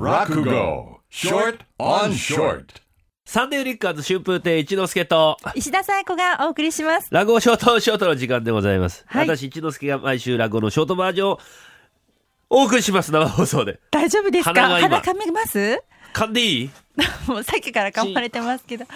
Rakugo. Short on short. サンデーリッカーズ春風亭一之輔と、石田紗友子がお送りします。落語ショートショートの時間でございます。はい私、一之輔が毎週落語のショートバージョンをお送りします、生放送で。大丈夫ですか？鼻が今鼻噛みます？噛んでいい？もうさっきから噛まれてますけど。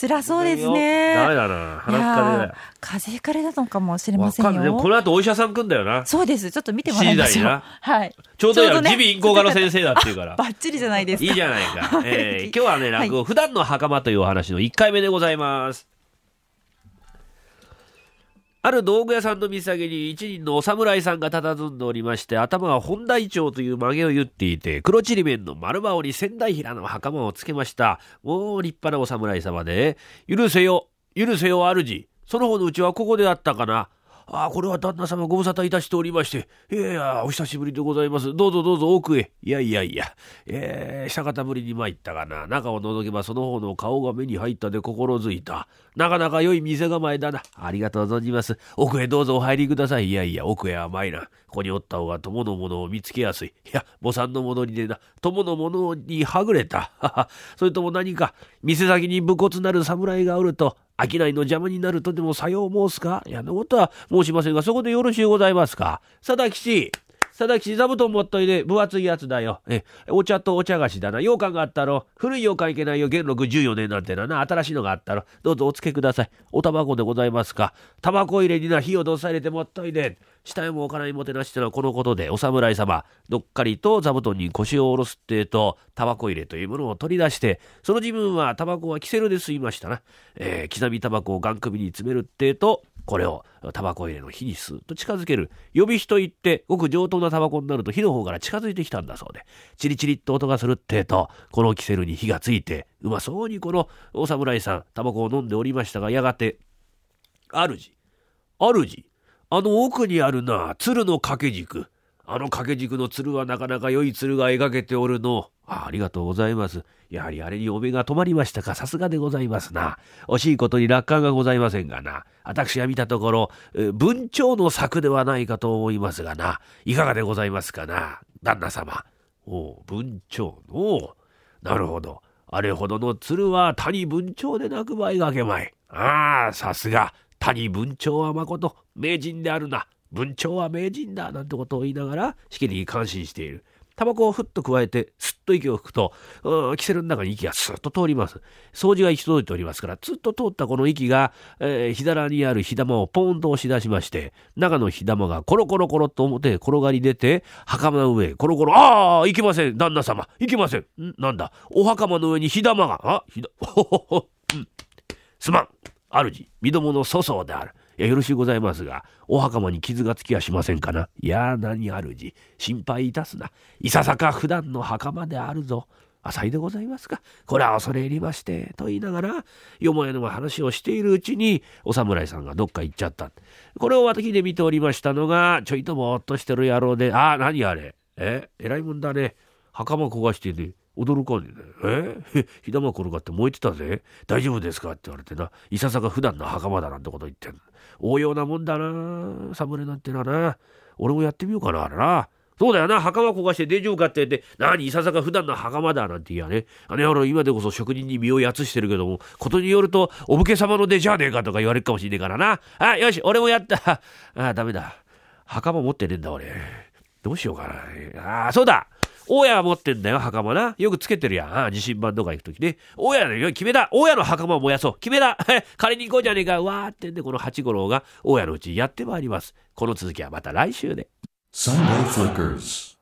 辛そうですダメね。だな。鼻っかいやー風邪ひかれたのかもしれませんわかんない。でもこよ。の後お医者さん来んだよな。そうです。ちょっと見てもらいましょう。はい。ちょうどやちょうどね耳鼻咽喉科の先生だっていうから。バッチリじゃないですか。いいじゃないか。えー今日はね、落語、普段の袴というお話の1回目でございます。ある道具屋さんの見下げに一人のお侍さんが佇んでおりまして、頭は本大腸という曲げを言っていて、黒ちりめんの丸羽織に仙台平の袴をつけました。もう立派なお侍様で、許せよ、許せよ主。その方のうちはここであったかな。あ、これは旦那様ご無沙汰いたしておりまして。いやいや、お久しぶりでございます。どうぞどうぞ奥へ。いやいやいや。えー、久方ぶりに参ったがな。中を覗けばその方の顔が目に入ったで心づいた。なかなか良い店構えだな。ありがとう存じます。奥へどうぞお入りください。いやいや、奥へ甘いな。ここにおった方が友の者を見つけやすい。いや、母さんの戻りでな。友の者にはぐれた。それとも何か、店先に武骨なる侍がおると、商いの邪魔になるとでもさよう申すか？いや、のことは申しませんが、そこでよろしゅうございますか？佐田吉、佐田吉座布団持っといで、分厚いやつだよ。え、お茶とお茶菓子だな。羊羹があったろ。古い羊羹いけないよ。元禄14年なんてなな。新しいのがあったろ。どうぞお付けください。おタバコでございますか。タバコ入れにな、火をどさ入れて持っといで。下へも置かないもてなしってのはこのことで、お侍様、どっかりと座布団に腰を下ろすってえと、タバコ入れというものを取り出して、その自分はタバコはキセルで吸いましたな。えー刻みタバコをガン首に詰めるってえと、これをタバコ入れの火にスーッと近づける。予備火といって、ごく上等なタバコになると火の方から近づいてきたんだそうで、チリチリっと音がするってえと、このキセルに火がついて、うまそうにこのお侍さん、タバコを飲んでおりましたが、やがて、主、主、あの奥にあるな、鶴の掛け軸。あの掛け軸の鶴はなかなか良い鶴が描けておるの。あありがとうございます。やはりあれにお目が止まりましたか。さすがでございますな。惜しいことに楽観がございませんがな。私が見たところ、文鳥の作ではないかと思いますがな。いかがでございますかな、旦那様。おう、文鳥の。なるほど。あれほどの鶴は谷文鳥でなくば描けまい。ああ、さすが。谷文鳥はまこと名人であるな。文鳥は名人だ。なんてことを言いながら、しきりに感心している。タバコをふっと加えて、すっと息を吹くと、うんキセルの中に息がスッと通ります。掃除が行き届いておりますから、ずっと通ったこの息が、えー、火皿にある火玉をポーンと押し出しまして、中の火玉がコロコロコロっと表へ転がり出て、袴の上へコロコロ、ああ、いけません、旦那様、いけません。ん？なんだ、お袴の上に火玉が、あ、火だ、ほほほ、うん。すまん、主、身どもの粗相である。や、よろしゅうございますが、お袴に傷がつきやしませんかな？いや、何主、心配いたすな。いささか普段の袴であるぞ。浅いでございますか。これは恐れ入りまして、と言いながら、よもやの話をしているうちに、お侍さんがどっか行っちゃった。これを私で見ておりましたのが、ちょいとぼーっとしてる野郎で、ああ、何あれ？え、偉いもんだね。袴焦がしてね、驚かねえね。え？火玉転がって燃えてたぜ。大丈夫ですか？って言われてな。いささか普段の袴だなんてこと言ってん応用なもんだな。侍なんてのはな。俺もやってみようかな、あれな。そうだよな、袴焦がして大丈夫かって言って、何、いささか普段の袴だなんて言いやね。あの野郎、今でこそ職人に身をやつしてるけども、ことによると、お武家様の出じゃねえかとか言われるかもしれねえからな。あ、よし、俺もやった。あ、ダメだ。袴持ってねえんだ、俺。どうしようかな。あ、そうだ大家は持ってんだよ、袴な。よくつけてるやん。ああ地震版とか行くときね。大家のよ、決めだ大家の袴を燃やそう決めだ借りに行こうじゃねえかわーってんで、この八五郎が大家のうちにやってまいります。この続きはまた来週で。Sunday Flickers.